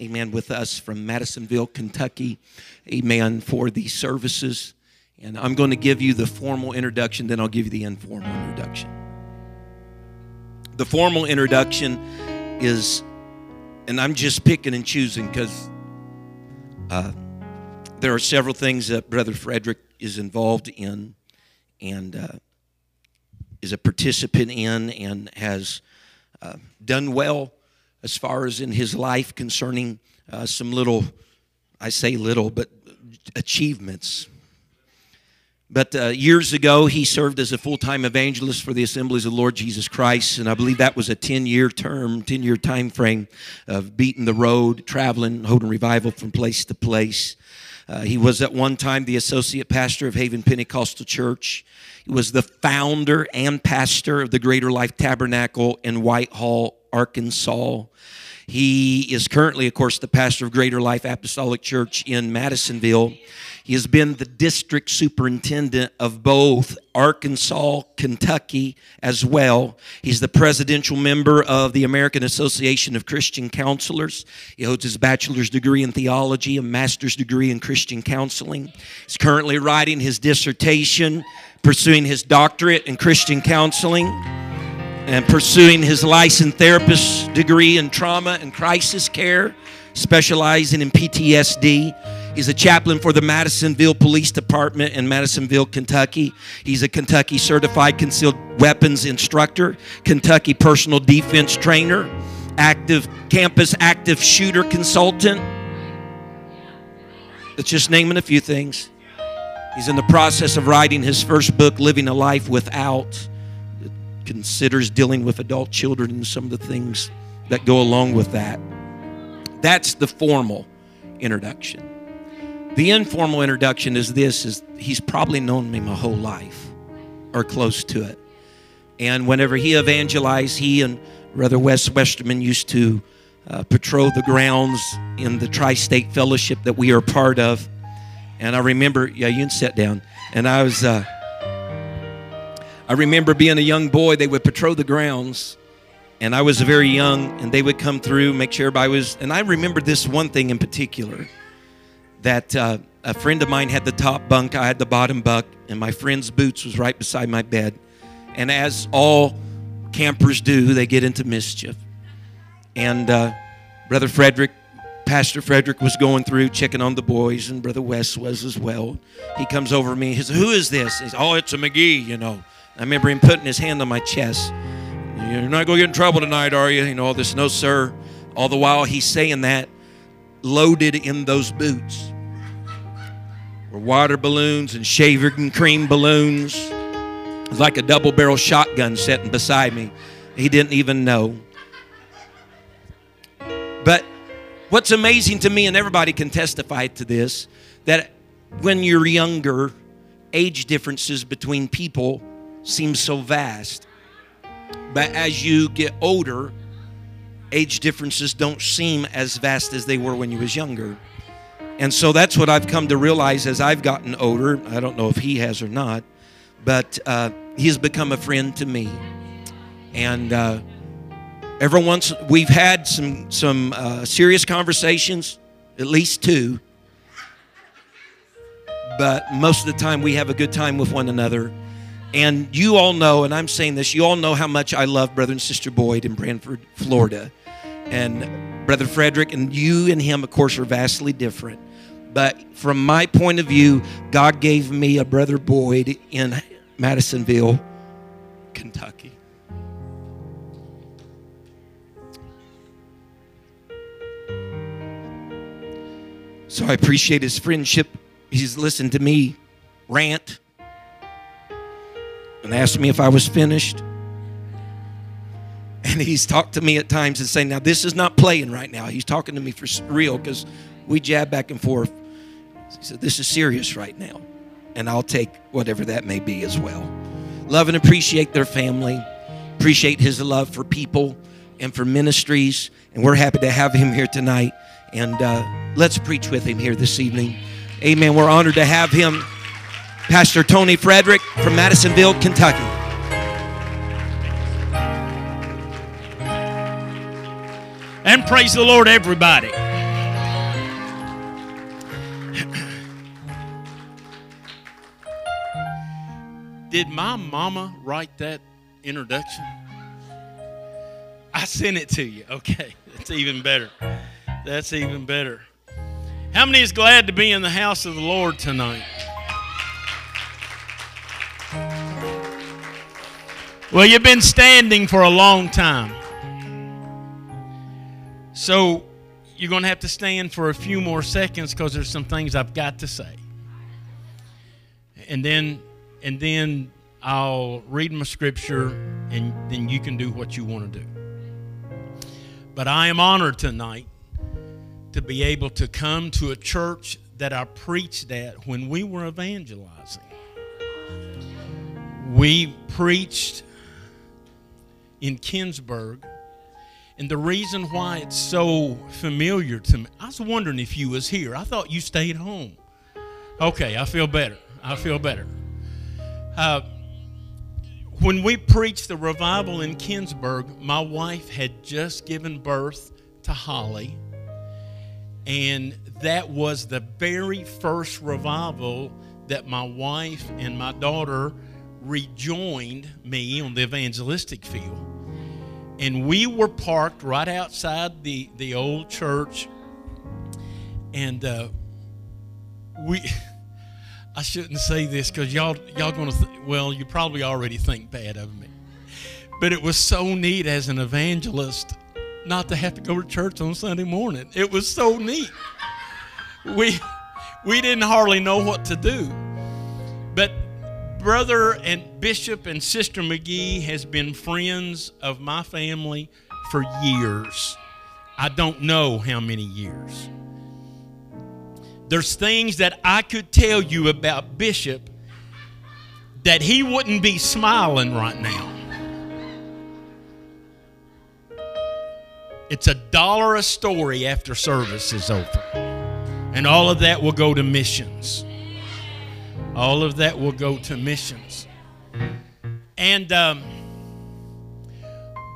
amen, with us from Madisonville, Kentucky, amen, for these services. And I'm going to give you the formal introduction, then I'll give you the informal introduction. The formal introduction is, and I'm just picking and choosing because uh, there are several things that Brother Frederick is involved in and uh, is a participant in and has uh, done well as far as in his life concerning uh, some little, I say little, but achievements. But uh, years ago, he served as a full time evangelist for the Assemblies of the Lord Jesus Christ, and I believe that was a 10 year term, 10 year time frame of beating the road, traveling, holding revival from place to place. Uh, he was at one time the associate pastor of Haven Pentecostal Church. He was the founder and pastor of the Greater Life Tabernacle in Whitehall, Arkansas. He is currently, of course, the pastor of Greater Life Apostolic Church in Madisonville. He has been the district superintendent of both Arkansas, Kentucky as well. He's the presidential member of the American Association of Christian Counselors. He holds his bachelor's degree in theology, a master's degree in Christian counseling. He's currently writing his dissertation, pursuing his doctorate in Christian counseling and pursuing his licensed therapist degree in trauma and crisis care, specializing in PTSD. He's a chaplain for the Madisonville Police Department in Madisonville, Kentucky. He's a Kentucky certified concealed weapons instructor, Kentucky personal defense trainer, active campus active shooter consultant. That's just naming a few things. He's in the process of writing his first book, Living a Life Without. Considers dealing with adult children and some of the things that go along with that. That's the formal introduction. The informal introduction is this is he's probably known me my whole life or close to it. And whenever he evangelized, he and Brother Wes Westerman used to uh, patrol the grounds in the Tri State Fellowship that we are part of. And I remember, yeah, you can sit down. And I was, uh, I remember being a young boy, they would patrol the grounds. And I was very young, and they would come through, make sure everybody was. And I remember this one thing in particular that uh, a friend of mine had the top bunk, I had the bottom bunk, and my friend's boots was right beside my bed. And as all campers do, they get into mischief. And uh, Brother Frederick, Pastor Frederick was going through checking on the boys, and Brother Wes was as well. He comes over to me. He says, "Who is this?" He says, "Oh, it's a McGee." You know. I remember him putting his hand on my chest. You're not going to get in trouble tonight, are you? You know all this. No, sir. All the while he's saying that, loaded in those boots were water balloons and shaving cream balloons. It was like a double barrel shotgun sitting beside me. He didn't even know. But what's amazing to me, and everybody can testify to this, that when you're younger, age differences between people seem so vast. But as you get older, age differences don't seem as vast as they were when you was younger. And so that's what I've come to realize as I've gotten older. I don't know if he has or not, but uh, he's become a friend to me. And uh, every once we've had some some uh, serious conversations, at least two. But most of the time, we have a good time with one another. And you all know, and I'm saying this, you all know how much I love Brother and Sister Boyd in Branford, Florida. And Brother Frederick, and you and him, of course, are vastly different. But from my point of view, God gave me a Brother Boyd in Madisonville, Kentucky. So I appreciate his friendship. He's listened to me rant and asked me if I was finished. And he's talked to me at times and saying, Now, this is not playing right now. He's talking to me for real because we jab back and forth. He said, This is serious right now, and I'll take whatever that may be as well. Love and appreciate their family, appreciate his love for people and for ministries, and we're happy to have him here tonight. And uh, let's preach with him here this evening. Amen. We're honored to have him, Pastor Tony Frederick from Madisonville, Kentucky. And praise the Lord, everybody. Did my mama write that introduction? I sent it to you. Okay, that's even better. That's even better. How many is glad to be in the house of the Lord tonight? Well, you've been standing for a long time. So you're going to have to stand for a few more seconds because there's some things I've got to say. And then and then I'll read my scripture and then you can do what you want to do. But I am honored tonight to be able to come to a church that I preached at when we were evangelizing. We preached in Kinsburg. And the reason why it's so familiar to me, I was wondering if you was here. I thought you stayed home. Okay, I feel better. I feel better. Uh, when we preached the revival in Kinsburg, my wife had just given birth to Holly. And that was the very first revival that my wife and my daughter rejoined me on the evangelistic field. And we were parked right outside the, the old church. And uh, we, I shouldn't say this because y'all, y'all going to, th- well, you probably already think bad of me. But it was so neat as an evangelist not to have to go to church on Sunday morning. It was so neat. We, we didn't hardly know what to do. But brother and bishop and sister McGee has been friends of my family for years. I don't know how many years. There's things that I could tell you about Bishop that he wouldn't be smiling right now. It's a dollar a story after service is over. And all of that will go to missions. All of that will go to missions. And, um,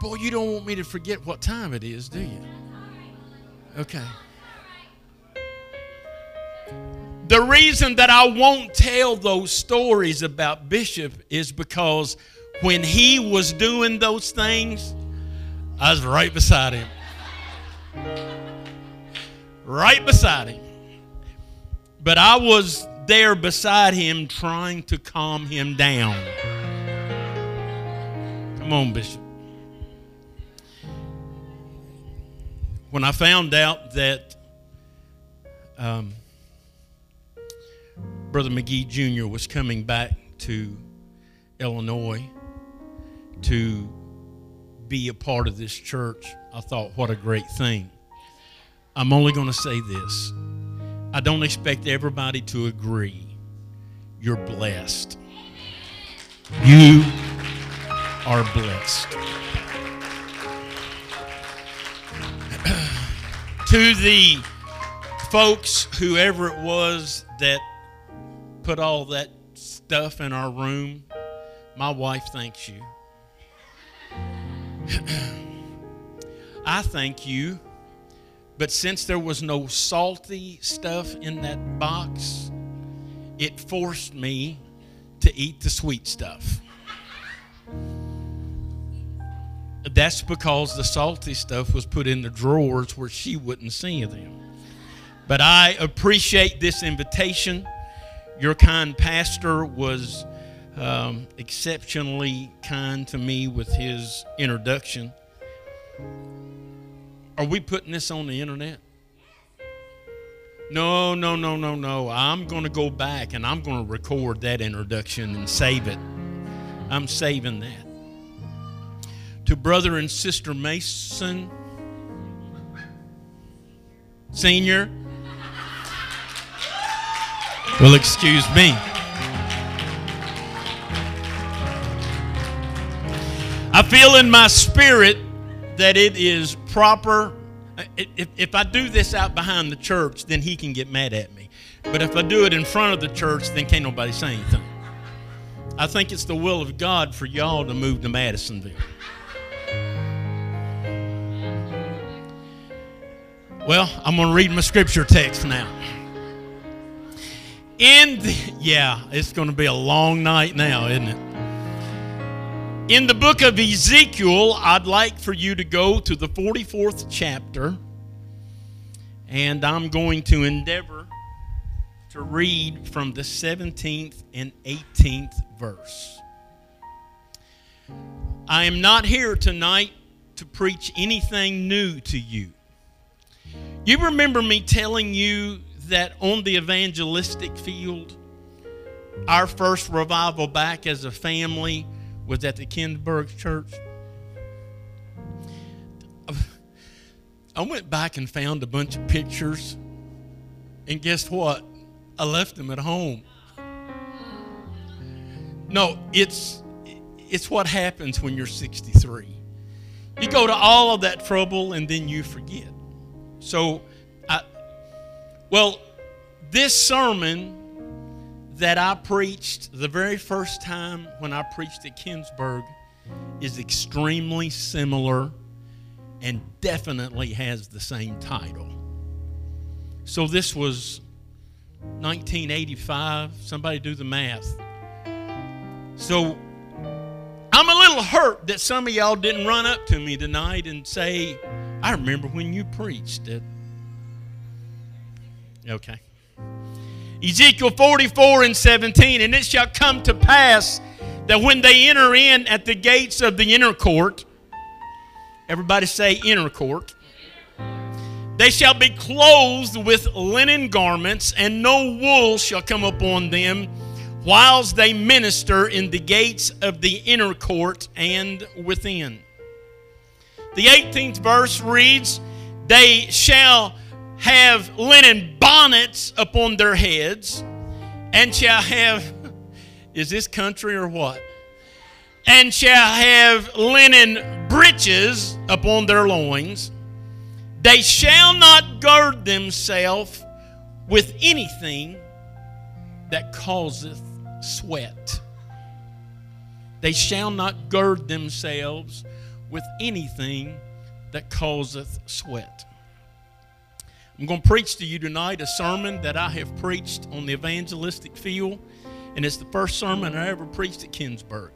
boy, you don't want me to forget what time it is, do you? Okay. The reason that I won't tell those stories about Bishop is because when he was doing those things, I was right beside him. Right beside him. But I was there beside him trying to calm him down. Come on, Bishop. When I found out that um, Brother McGee Jr. was coming back to Illinois to be a part of this church, I thought, what a great thing. I'm only going to say this I don't expect everybody to agree. You're blessed. You are blessed. to the folks, whoever it was that put all that stuff in our room, my wife thanks you. I thank you. But since there was no salty stuff in that box, it forced me to eat the sweet stuff. That's because the salty stuff was put in the drawers where she wouldn't see them. But I appreciate this invitation. Your kind pastor was um, exceptionally kind to me with his introduction. Are we putting this on the internet? No, no, no, no, no. I'm going to go back and I'm going to record that introduction and save it. I'm saving that. To brother and sister Mason, Senior. Well, excuse me. I feel in my spirit that it is proper. Uh, if, if I do this out behind the church, then he can get mad at me. But if I do it in front of the church, then can't nobody say anything. I think it's the will of God for y'all to move to Madisonville. Well, I'm going to read my scripture text now. In the, yeah, it's going to be a long night now, isn't it? In the book of Ezekiel, I'd like for you to go to the 44th chapter, and I'm going to endeavor to read from the 17th and 18th verse. I am not here tonight to preach anything new to you. You remember me telling you that on the evangelistic field, our first revival back as a family was at the Kinsburg Church. I went back and found a bunch of pictures, and guess what? I left them at home. No, it's it's what happens when you're 63. You go to all of that trouble and then you forget. So, I, well, this sermon that I preached the very first time when I preached at Kinsburg is extremely similar and definitely has the same title. So this was 1985. Somebody do the math. So I'm a little hurt that some of y'all didn't run up to me tonight and say, I remember when you preached it. Okay. Ezekiel 44 and 17, and it shall come to pass that when they enter in at the gates of the inner court, everybody say inner court, they shall be clothed with linen garments, and no wool shall come upon them whilst they minister in the gates of the inner court and within. The 18th verse reads, They shall have linen bonnets upon their heads, and shall have, is this country or what? And shall have linen breeches upon their loins. They shall not gird themselves with anything that causeth sweat. They shall not gird themselves with anything that causeth sweat. I'm going to preach to you tonight a sermon that I have preached on the evangelistic field, and it's the first sermon I ever preached at Kinsburg.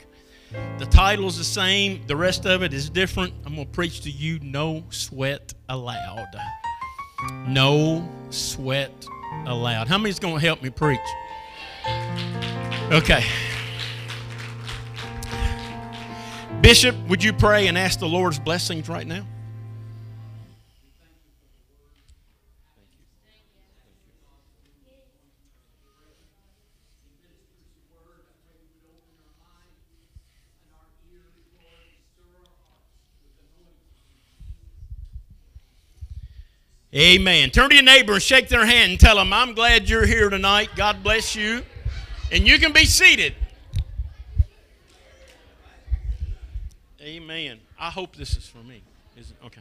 The title is the same, the rest of it is different. I'm going to preach to you No Sweat Allowed. No sweat allowed. How many's going to help me preach? Okay. Bishop, would you pray and ask the Lord's blessings right now? Amen. Turn to your neighbor and shake their hand and tell them, I'm glad you're here tonight. God bless you. And you can be seated. Amen. I hope this is for me. Is it? Okay.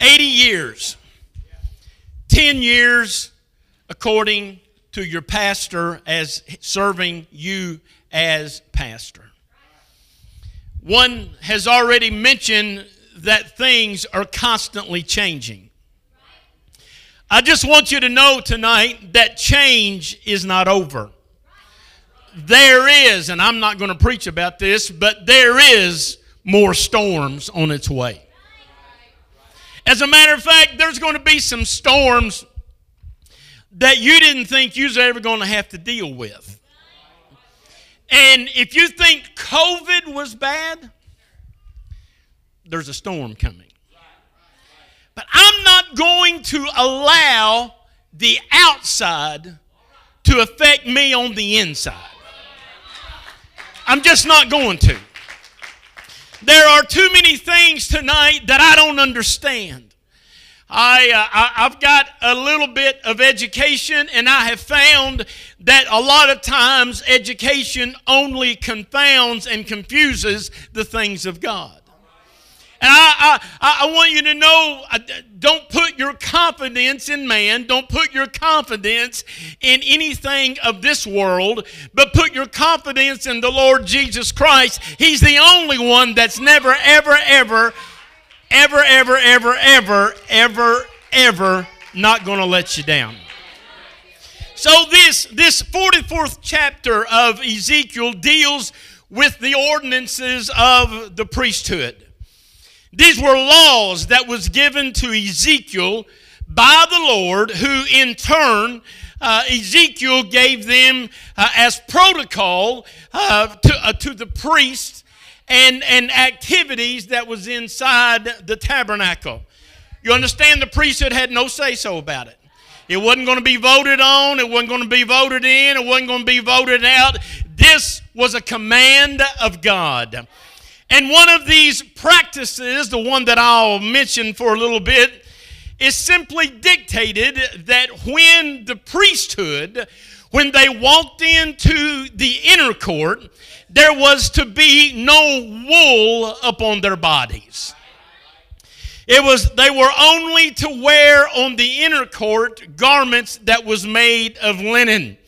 Eighty years. Ten years according to your pastor as serving you as pastor. One has already mentioned that things are constantly changing. I just want you to know tonight that change is not over. There is, and I'm not going to preach about this, but there is more storms on its way. As a matter of fact, there's going to be some storms that you didn't think you was ever going to have to deal with. And if you think COVID was bad, there's a storm coming. But I'm not going to allow the outside to affect me on the inside. I'm just not going to. There are too many things tonight that I don't understand. I, uh, I, have got a little bit of education, and I have found that a lot of times education only confounds and confuses the things of God. And I, I, I want you to know don't put your confidence in man. Don't put your confidence in anything of this world, but put your confidence in the Lord Jesus Christ. He's the only one that's never, ever, ever, ever, ever, ever, ever, ever, ever not going to let you down. So this this 44th chapter of Ezekiel deals with the ordinances of the priesthood. These were laws that was given to Ezekiel by the Lord, who in turn uh, Ezekiel gave them uh, as protocol uh, to, uh, to the priests and, and activities that was inside the tabernacle. You understand the priesthood had no say so about it. It wasn't going to be voted on, it wasn't going to be voted in, it wasn't going to be voted out. This was a command of God. And one of these practices, the one that I'll mention for a little bit, is simply dictated that when the priesthood, when they walked into the inner court, there was to be no wool upon their bodies. It was they were only to wear on the inner court garments that was made of linen.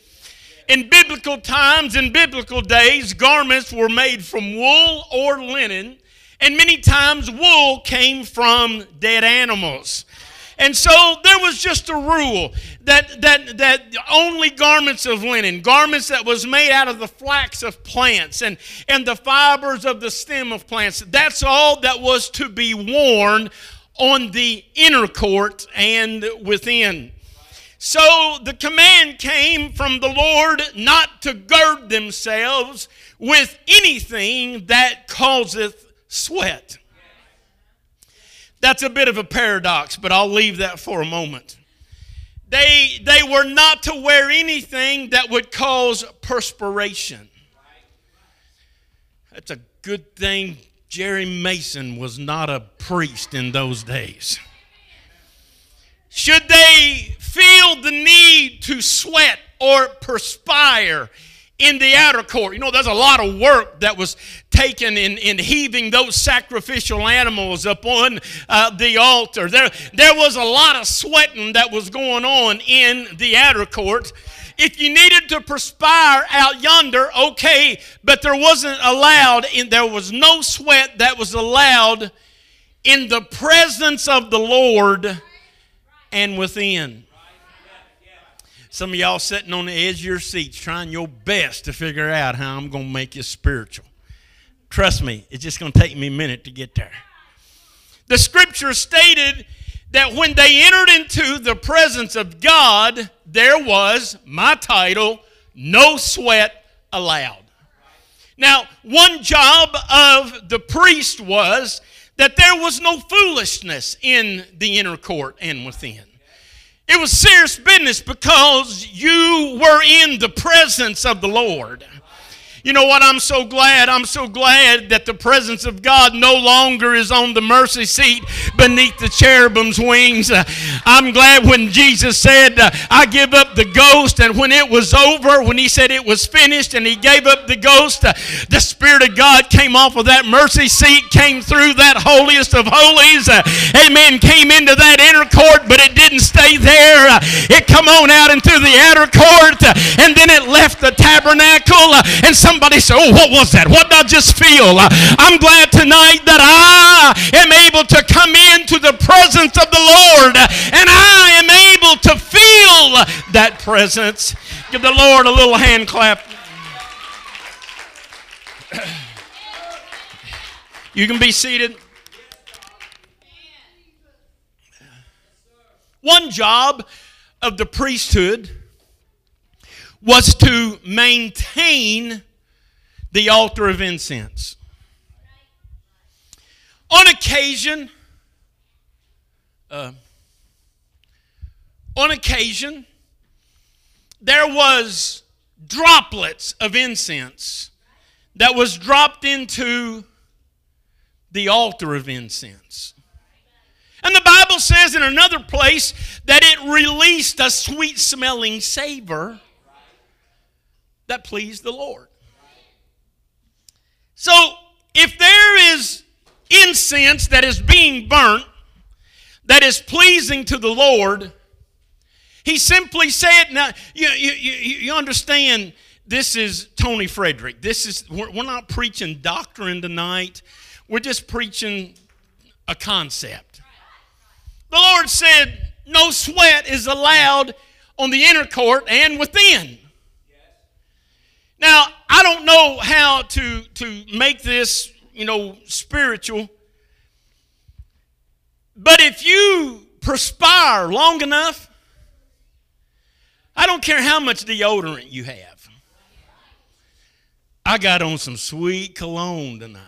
In biblical times, in biblical days, garments were made from wool or linen, and many times wool came from dead animals. And so there was just a rule that, that, that only garments of linen, garments that was made out of the flax of plants and, and the fibers of the stem of plants, that's all that was to be worn on the inner court and within. So the command came from the Lord not to gird themselves with anything that causeth sweat. That's a bit of a paradox, but I'll leave that for a moment. They, they were not to wear anything that would cause perspiration. That's a good thing Jerry Mason was not a priest in those days. Should they feel the need to sweat or perspire in the outer court. You know, there's a lot of work that was taken in, in heaving those sacrificial animals upon uh, the altar. There, there was a lot of sweating that was going on in the outer court. If you needed to perspire out yonder, okay, but there wasn't allowed, in, there was no sweat that was allowed in the presence of the Lord and within. Some of y'all sitting on the edge of your seats trying your best to figure out how I'm going to make you spiritual. Trust me, it's just going to take me a minute to get there. The scripture stated that when they entered into the presence of God, there was, my title, no sweat allowed. Now, one job of the priest was that there was no foolishness in the inner court and within. It was serious business because you were in the presence of the Lord. You know what? I'm so glad. I'm so glad that the presence of God no longer is on the mercy seat beneath the cherubim's wings. Uh, I'm glad when Jesus said, uh, I give up the ghost, and when it was over, when he said it was finished and he gave up the ghost, uh, the Spirit of God came off of that mercy seat, came through that holiest of holies. Amen. Came into that inner court, but it didn't stay there. It come on out into the outer court, and then it left the tabernacle, and some Somebody say, Oh, what was that? What did I just feel? Uh, I'm glad tonight that I am able to come into the presence of the Lord and I am able to feel that presence. Give the Lord a little hand clap. You can be seated. One job of the priesthood was to maintain the altar of incense. On occasion, uh, on occasion, there was droplets of incense that was dropped into the altar of incense. And the Bible says in another place that it released a sweet smelling savor that pleased the Lord. So, if there is incense that is being burnt that is pleasing to the Lord, he simply said, now, you, you, you understand, this is Tony Frederick. This is, we're, we're not preaching doctrine tonight. We're just preaching a concept. The Lord said, no sweat is allowed on the inner court and within. Now, I don't know how to, to make this, you know, spiritual. But if you perspire long enough, I don't care how much deodorant you have. I got on some sweet cologne tonight.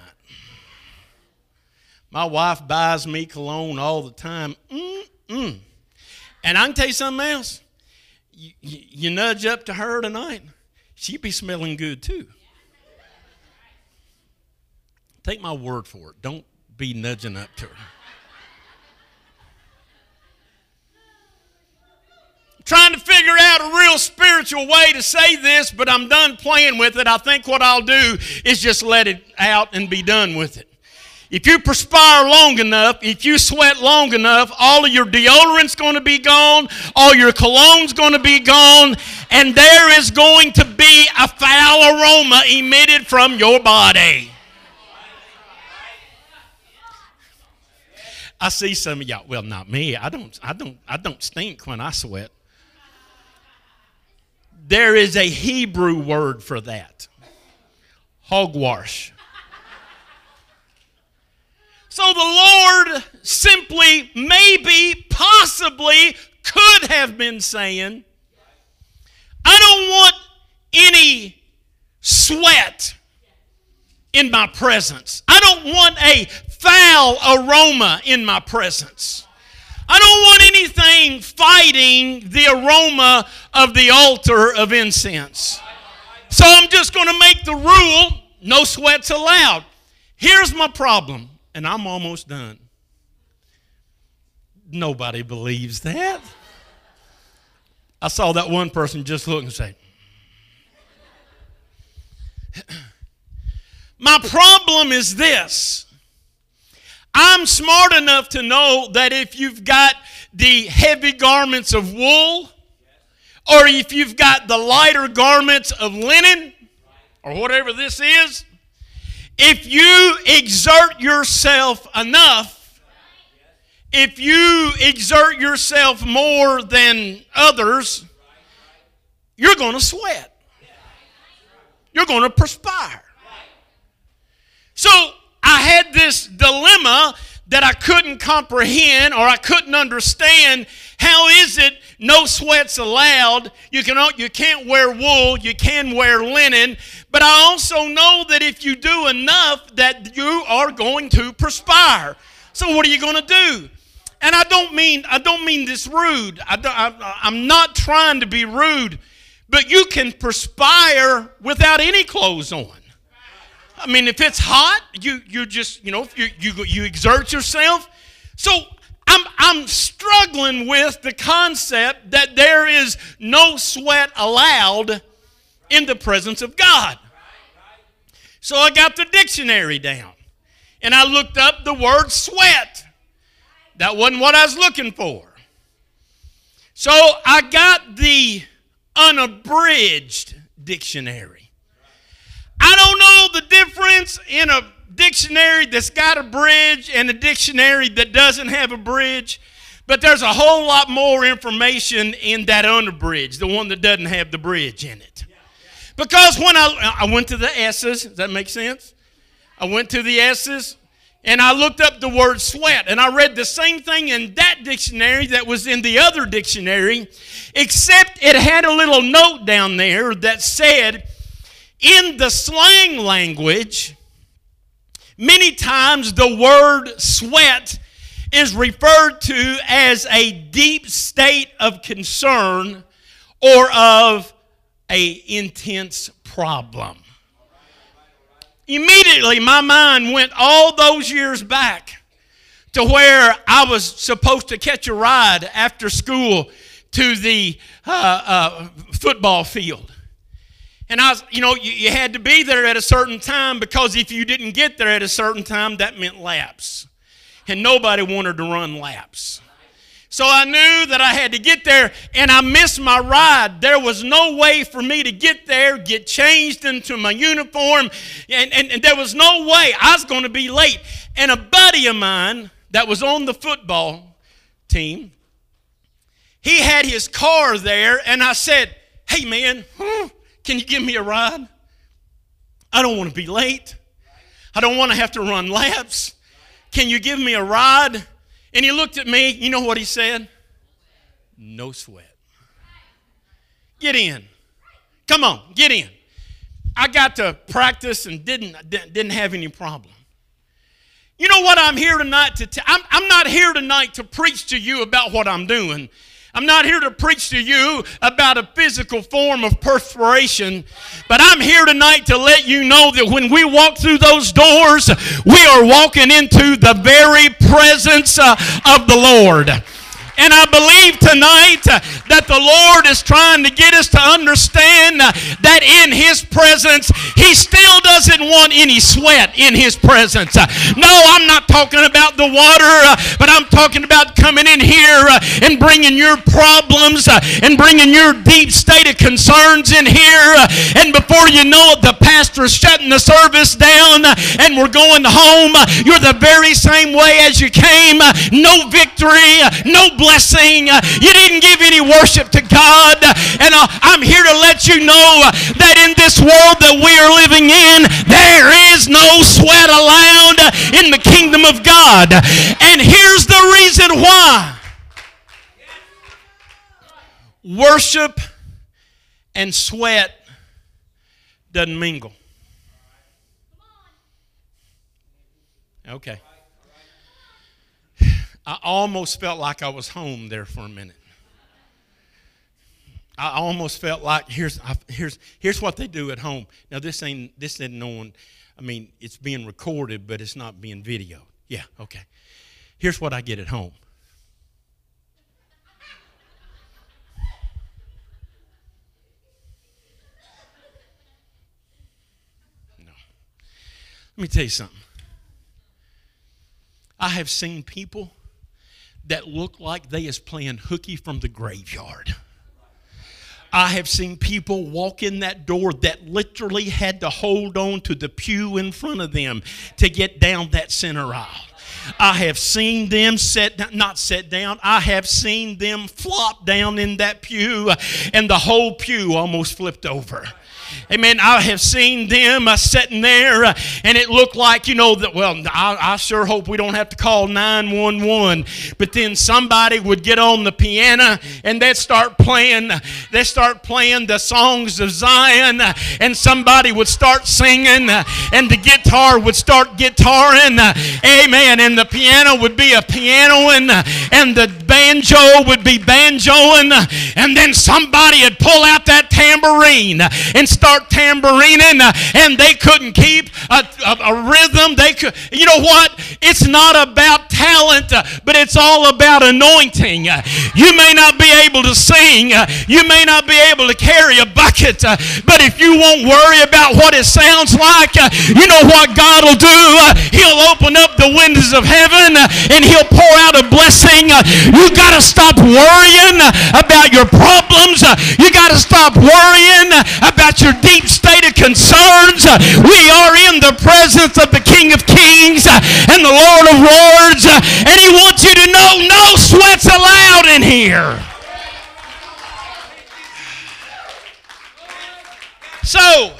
My wife buys me cologne all the time. Mm-mm. And I can tell you something else. You, you, you nudge up to her tonight, she'd be smelling good too. Take my word for it. Don't be nudging up to her. trying to figure out a real spiritual way to say this, but I'm done playing with it. I think what I'll do is just let it out and be done with it. If you perspire long enough, if you sweat long enough, all of your deodorant's going to be gone, all your cologne's going to be gone, and there is going to be a foul aroma emitted from your body. I see some of y'all. Well, not me. I don't. I don't. I don't stink when I sweat. There is a Hebrew word for that. Hogwash. So the Lord simply, maybe, possibly could have been saying, I don't want any sweat in my presence. I don't want a foul aroma in my presence. I don't want anything fighting the aroma of the altar of incense. So I'm just going to make the rule no sweats allowed. Here's my problem and I'm almost done. Nobody believes that. I saw that one person just look and say, My problem is this. I'm smart enough to know that if you've got the heavy garments of wool, or if you've got the lighter garments of linen, or whatever this is, if you exert yourself enough, if you exert yourself more than others, you're going to sweat. You're going to perspire. So I had this dilemma that I couldn't comprehend or I couldn't understand. How is it no sweats allowed? You, can, you can't wear wool, you can wear linen, but I also know that if you do enough, that you are going to perspire. So what are you going to do? And I don't mean I don't mean this rude. I I, I'm not trying to be rude, but you can perspire without any clothes on. I mean, if it's hot, you you just you know you you you exert yourself. So I'm I'm struggling with the concept that there is no sweat allowed in the presence of God. So I got the dictionary down and I looked up the word sweat. That wasn't what I was looking for. So I got the unabridged dictionary. I don't know the difference in a dictionary that's got a bridge and a dictionary that doesn't have a bridge, but there's a whole lot more information in that unabridged, the one that doesn't have the bridge in it. Because when I, I went to the S's, does that make sense? I went to the S's and I looked up the word sweat and I read the same thing in that dictionary that was in the other dictionary, except it had a little note down there that said, in the slang language, many times the word sweat is referred to as a deep state of concern or of a intense problem. immediately my mind went all those years back to where I was supposed to catch a ride after school to the uh, uh, football field. And I was, you know, you, you, had to be there at a certain time because if you didn't get there at a certain time, that meant laps. And nobody wanted to run laps. So I knew that I had to get there and I missed my ride. There was no way for me to get there, get changed into my uniform, and, and, and there was no way I was going to be late. And a buddy of mine that was on the football team, he had his car there, and I said, Hey man, can you give me a ride? I don't want to be late. I don't want to have to run laps. Can you give me a ride? And he looked at me. You know what he said? No sweat. Get in. Come on, get in. I got to practice and didn't, didn't have any problem. You know what I'm here tonight to tell? I'm, I'm not here tonight to preach to you about what I'm doing. I'm not here to preach to you about a physical form of perspiration, but I'm here tonight to let you know that when we walk through those doors, we are walking into the very presence uh, of the Lord. And I believe tonight uh, that the Lord is trying to get us to understand uh, that in His presence, He still doesn't want any sweat in His presence. Uh, no, I'm not talking about the water, uh, but I'm talking about coming in here uh, and bringing your problems uh, and bringing your deep state of concerns in here. And before you know it, the pastor is shutting the service down and we're going home. You're the very same way as you came. No victory, no blessing blessing. You didn't give any worship to God. And uh, I'm here to let you know that in this world that we are living in, there is no sweat allowed in the kingdom of God. And here's the reason why worship and sweat doesn't mingle. Okay. I almost felt like I was home there for a minute. I almost felt like here's here's here's what they do at home. Now this ain't this isn't known. I mean, it's being recorded, but it's not being videoed. Yeah, okay. Here's what I get at home. No. Let me tell you something. I have seen people that look like they is playing hooky from the graveyard. I have seen people walk in that door that literally had to hold on to the pew in front of them to get down that center aisle. I have seen them set not set down. I have seen them flop down in that pew and the whole pew almost flipped over. Amen. I have seen them uh, sitting there, uh, and it looked like, you know, that, well, I, I sure hope we don't have to call 911. But then somebody would get on the piano and they'd start playing, they start playing the songs of Zion, uh, and somebody would start singing, uh, and the guitar would start guitaring. Uh, amen. And the piano would be a pianoing, and the banjo would be banjoing, and then somebody would pull out that tambourine and start tambourining uh, and they couldn't keep a, a, a, rhythm. They could, you know what? It's not about talent, uh, but it's all about anointing. Uh, you may not be able to sing, uh, you may not be able to carry a bucket, uh, but if you won't worry about what it sounds like, uh, you know what God will do? He'll open up the windows of heaven and He'll pour out a blessing. You got to stop worrying about your problems. You got to stop worrying about your your deep state of concerns. We are in the presence of the King of Kings and the Lord of Lords, and He wants you to know no sweats allowed in here. So,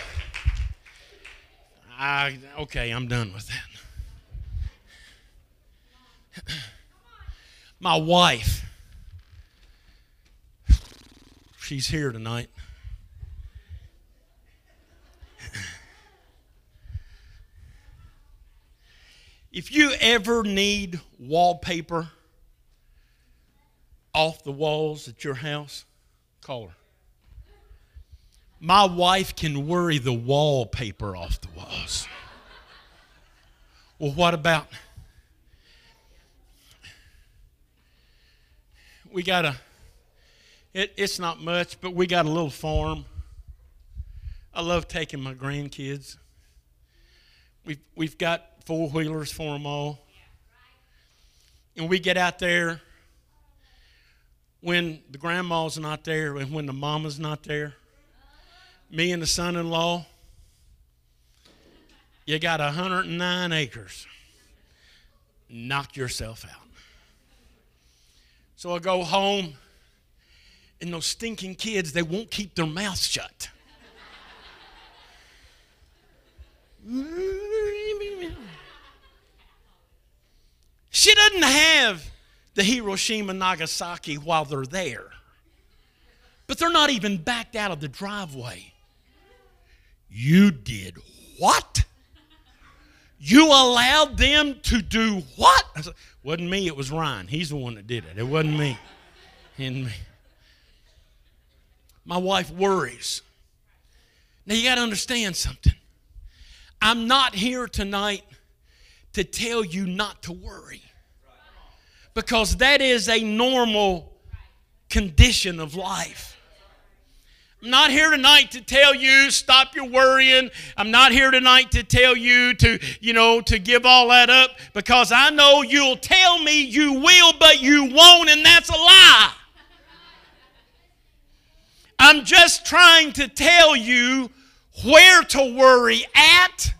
I, okay, I'm done with that. My wife, she's here tonight. If you ever need wallpaper off the walls at your house, call her. My wife can worry the wallpaper off the walls. Well, what about we got a it, it's not much, but we got a little farm. I love taking my grandkids. We've, we've got four wheelers for them all. And we get out there when the grandma's not there and when the mama's not there. Me and the son in law, you got 109 acres. Knock yourself out. So I go home, and those stinking kids, they won't keep their mouths shut. Doesn't have the Hiroshima Nagasaki while they're there. But they're not even backed out of the driveway. You did what? You allowed them to do what? Said, wasn't me, it was Ryan. He's the one that did it. It wasn't me. And me. My wife worries. Now you got to understand something. I'm not here tonight to tell you not to worry. Because that is a normal condition of life. I'm not here tonight to tell you stop your worrying. I'm not here tonight to tell you to, you know, to give all that up because I know you'll tell me you will, but you won't, and that's a lie. I'm just trying to tell you where to worry at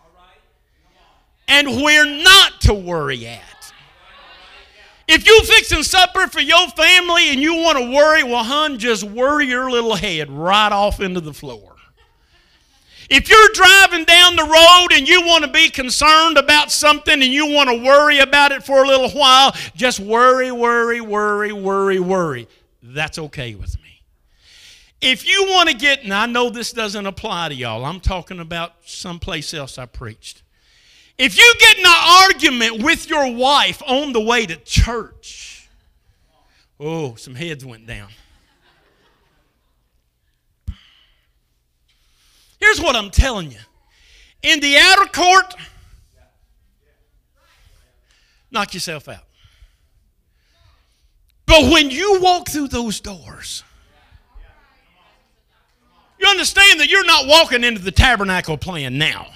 and where not to worry at. If you fixing supper for your family and you want to worry, well, hun, just worry your little head right off into the floor. If you're driving down the road and you want to be concerned about something and you want to worry about it for a little while, just worry, worry, worry, worry, worry. That's okay with me. If you want to get, and I know this doesn't apply to y'all, I'm talking about someplace else I preached. If you get in an argument with your wife on the way to church, oh, some heads went down. Here's what I'm telling you in the outer court, knock yourself out. But when you walk through those doors, you understand that you're not walking into the tabernacle plan now.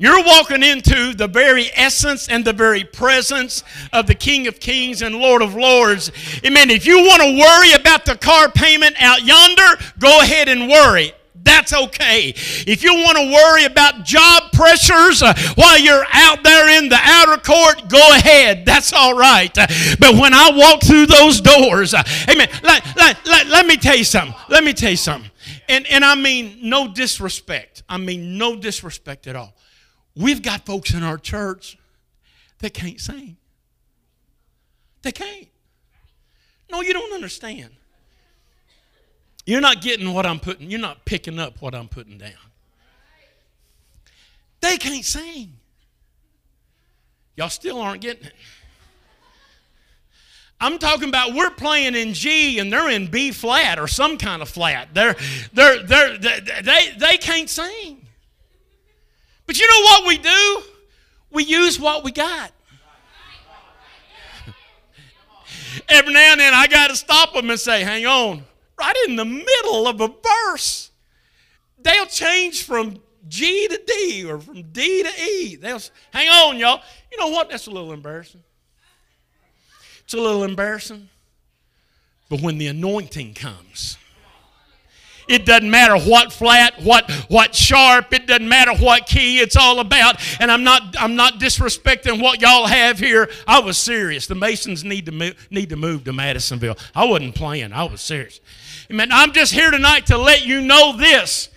You're walking into the very essence and the very presence of the King of Kings and Lord of Lords. Amen. If you want to worry about the car payment out yonder, go ahead and worry. That's okay. If you want to worry about job pressures uh, while you're out there in the outer court, go ahead. That's all right. Uh, but when I walk through those doors, uh, amen, let, let, let, let me tell you something. Let me tell you something. And, and I mean no disrespect. I mean no disrespect at all. We've got folks in our church that can't sing. They can't. No, you don't understand. You're not getting what I'm putting, you're not picking up what I'm putting down. They can't sing. Y'all still aren't getting it. I'm talking about we're playing in G and they're in B flat or some kind of flat. They're, they're, they're, they, they can't sing. But you know what we do? We use what we got. Every now and then I got to stop them and say, hang on. Right in the middle of a verse, they'll change from G to D or from D to E. They'll hang on, y'all. You know what? That's a little embarrassing. It's a little embarrassing. But when the anointing comes, it doesn't matter what flat, what what sharp. It doesn't matter what key. It's all about. And I'm not I'm not disrespecting what y'all have here. I was serious. The Masons need to move, need to move to Madisonville. I wasn't playing. I was serious. Amen. I'm just here tonight to let you know this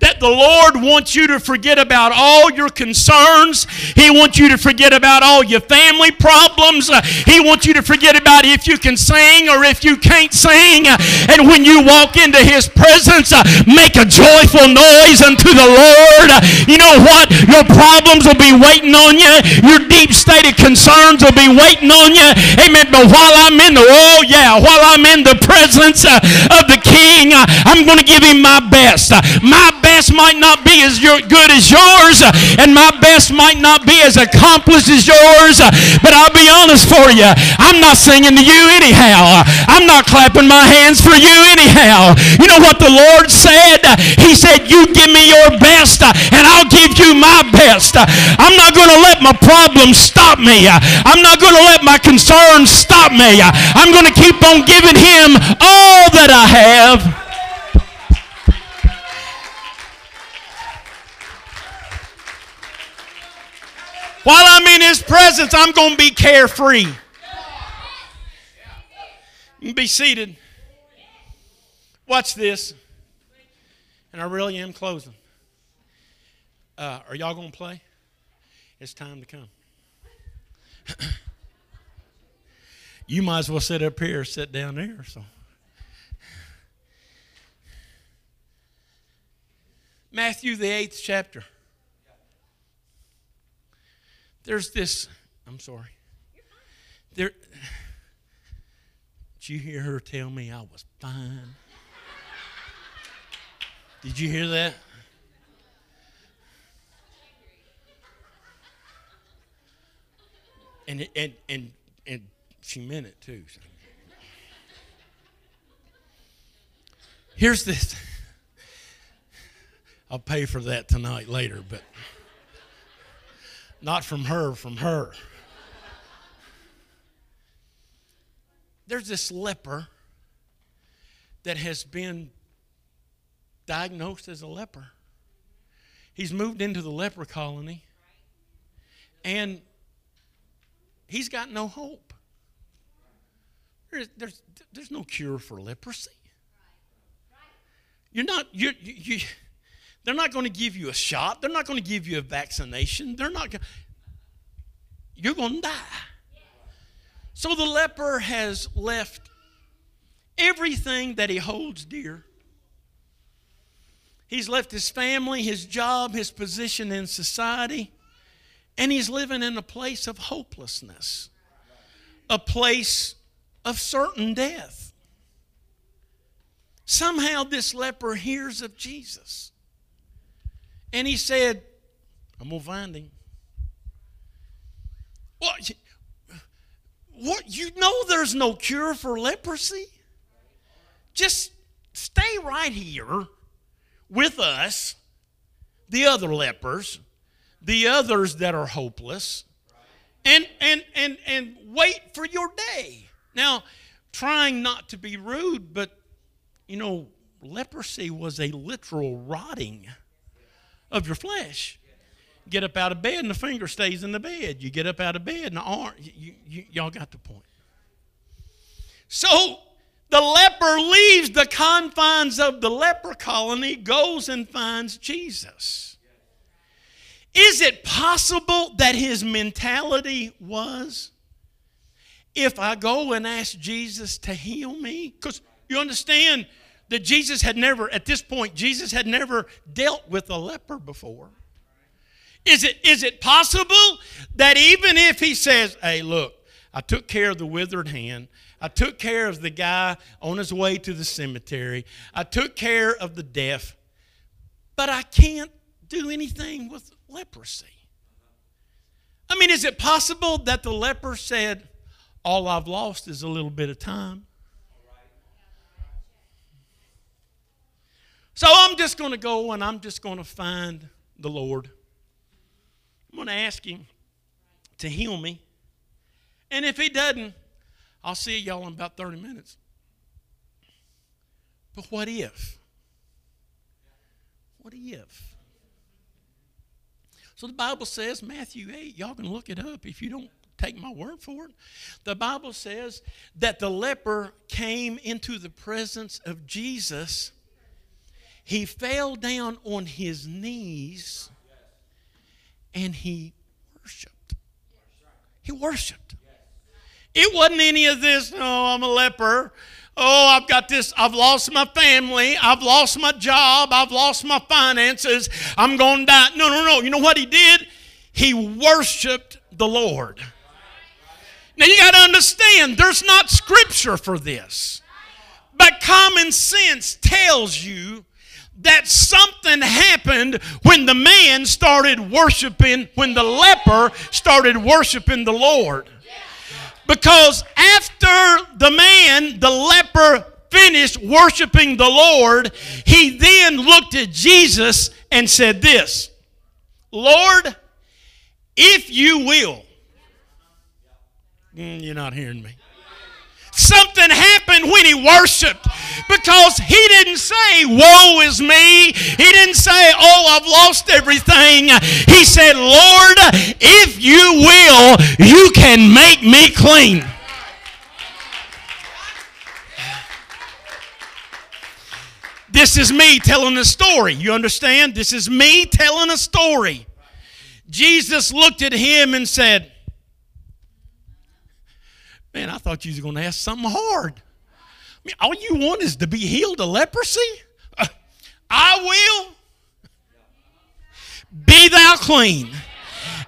that the Lord wants you to forget about all your concerns. He wants you to forget about all your family problems. Uh, he wants you to forget about if you can sing or if you can't sing. Uh, and when you walk into His presence, uh, make a joyful noise unto the Lord. You know what? Your problems will be waiting on you. Your deep stated concerns will be waiting on you. Amen. But while I'm in the, oh yeah, while I'm in the presence of the King, I'm going to give Him my best. my best might not be as good as yours, and my best might not be as accomplished as yours. But I'll be honest for you, I'm not singing to you anyhow. I'm not clapping my hands for you anyhow. You know what the Lord said? He said, You give me your best, and I'll give you my best. I'm not going to let my problems stop me. I'm not going to let my concerns stop me. I'm going to keep on giving Him all that I have. While I'm in His presence, I'm going to be carefree. Be seated. Watch this. And I really am closing. Uh, are y'all going to play? It's time to come. you might as well sit up here or sit down there. So. Matthew, the eighth chapter. There's this, I'm sorry. There, did you hear her tell me I was fine? Did you hear that? And, and, and, and she meant it too. so. Here's this. I'll pay for that tonight later, but not from her, from her. There's this leper that has been diagnosed as a leper. He's moved into the leper colony and he's got no hope. There's, there's, there's no cure for leprosy. You're not, you're, you, you, they're not going to give you a shot. They're not going to give you a vaccination. They're not going you're going to die. So the leper has left everything that he holds dear. He's left his family, his job, his position in society, and he's living in a place of hopelessness, a place of certain death. Somehow this leper hears of Jesus. And he said, I'm going to find him. What? What? You know there's no cure for leprosy? Just stay right here with us, the other lepers, the others that are hopeless, and and and and wait for your day. Now, trying not to be rude, but you know, leprosy was a literal rotting of your flesh. Get up out of bed and the finger stays in the bed. You get up out of bed and the arm, you, you, y'all got the point. So the leper leaves the confines of the leper colony, goes and finds Jesus. Is it possible that his mentality was if I go and ask Jesus to heal me? Because you understand that Jesus had never, at this point, Jesus had never dealt with a leper before. Is it, is it possible that even if he says, hey, look, I took care of the withered hand, I took care of the guy on his way to the cemetery, I took care of the deaf, but I can't do anything with leprosy? I mean, is it possible that the leper said, all I've lost is a little bit of time? So I'm just going to go and I'm just going to find the Lord. I'm going to ask Him to heal me. And if He doesn't, I'll see y'all in about 30 minutes. But what if? What if? So the Bible says, Matthew 8, y'all can look it up if you don't take my word for it. The Bible says that the leper came into the presence of Jesus he fell down on his knees and he worshiped. He worshiped. It wasn't any of this, oh, I'm a leper. Oh, I've got this, I've lost my family, I've lost my job, I've lost my finances, I'm going to die. No, no, no. You know what he did? He worshiped the Lord. Now you got to understand, there's not scripture for this. But common sense tells you that something happened when the man started worshiping, when the leper started worshiping the Lord. Because after the man, the leper, finished worshiping the Lord, he then looked at Jesus and said, This, Lord, if you will, mm, you're not hearing me. Something happened when he worshiped because he didn't say, Woe is me. He didn't say, Oh, I've lost everything. He said, Lord, if you will, you can make me clean. This is me telling a story. You understand? This is me telling a story. Jesus looked at him and said, Man, I thought you was going to ask something hard. I mean, all you want is to be healed of leprosy? Uh, I will. Be thou clean.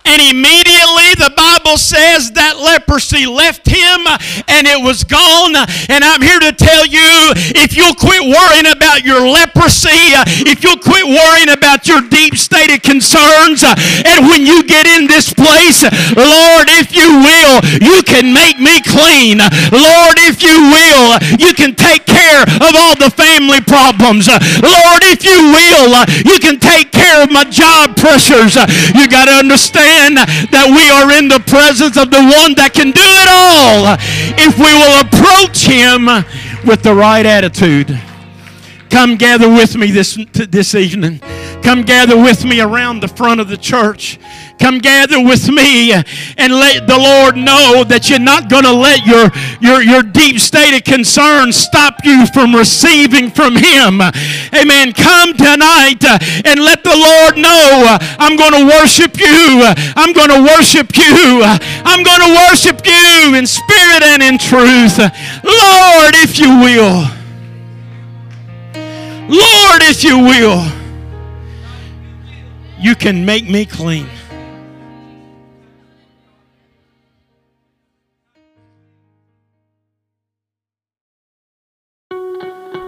And immediately the Bible says that leprosy left him and it was gone. And I'm here to tell you if you'll quit worrying about your leprosy, if you'll quit worrying about your deep stated concerns, and when you get in this place, Lord, if you will, you can make me clean. Lord, if you will, you can take care of all the family problems. Lord, if you will, you can take of my job pressures. You got to understand that we are in the presence of the one that can do it all if we will approach him with the right attitude. Come gather with me this, this evening. Come gather with me around the front of the church. Come gather with me and let the Lord know that you're not going to let your, your, your deep state of concern stop you from receiving from Him. Amen. Come tonight and let the Lord know I'm going to worship you. I'm going to worship you. I'm going to worship you in spirit and in truth. Lord, if you will. Lord, if you will, you can make me clean.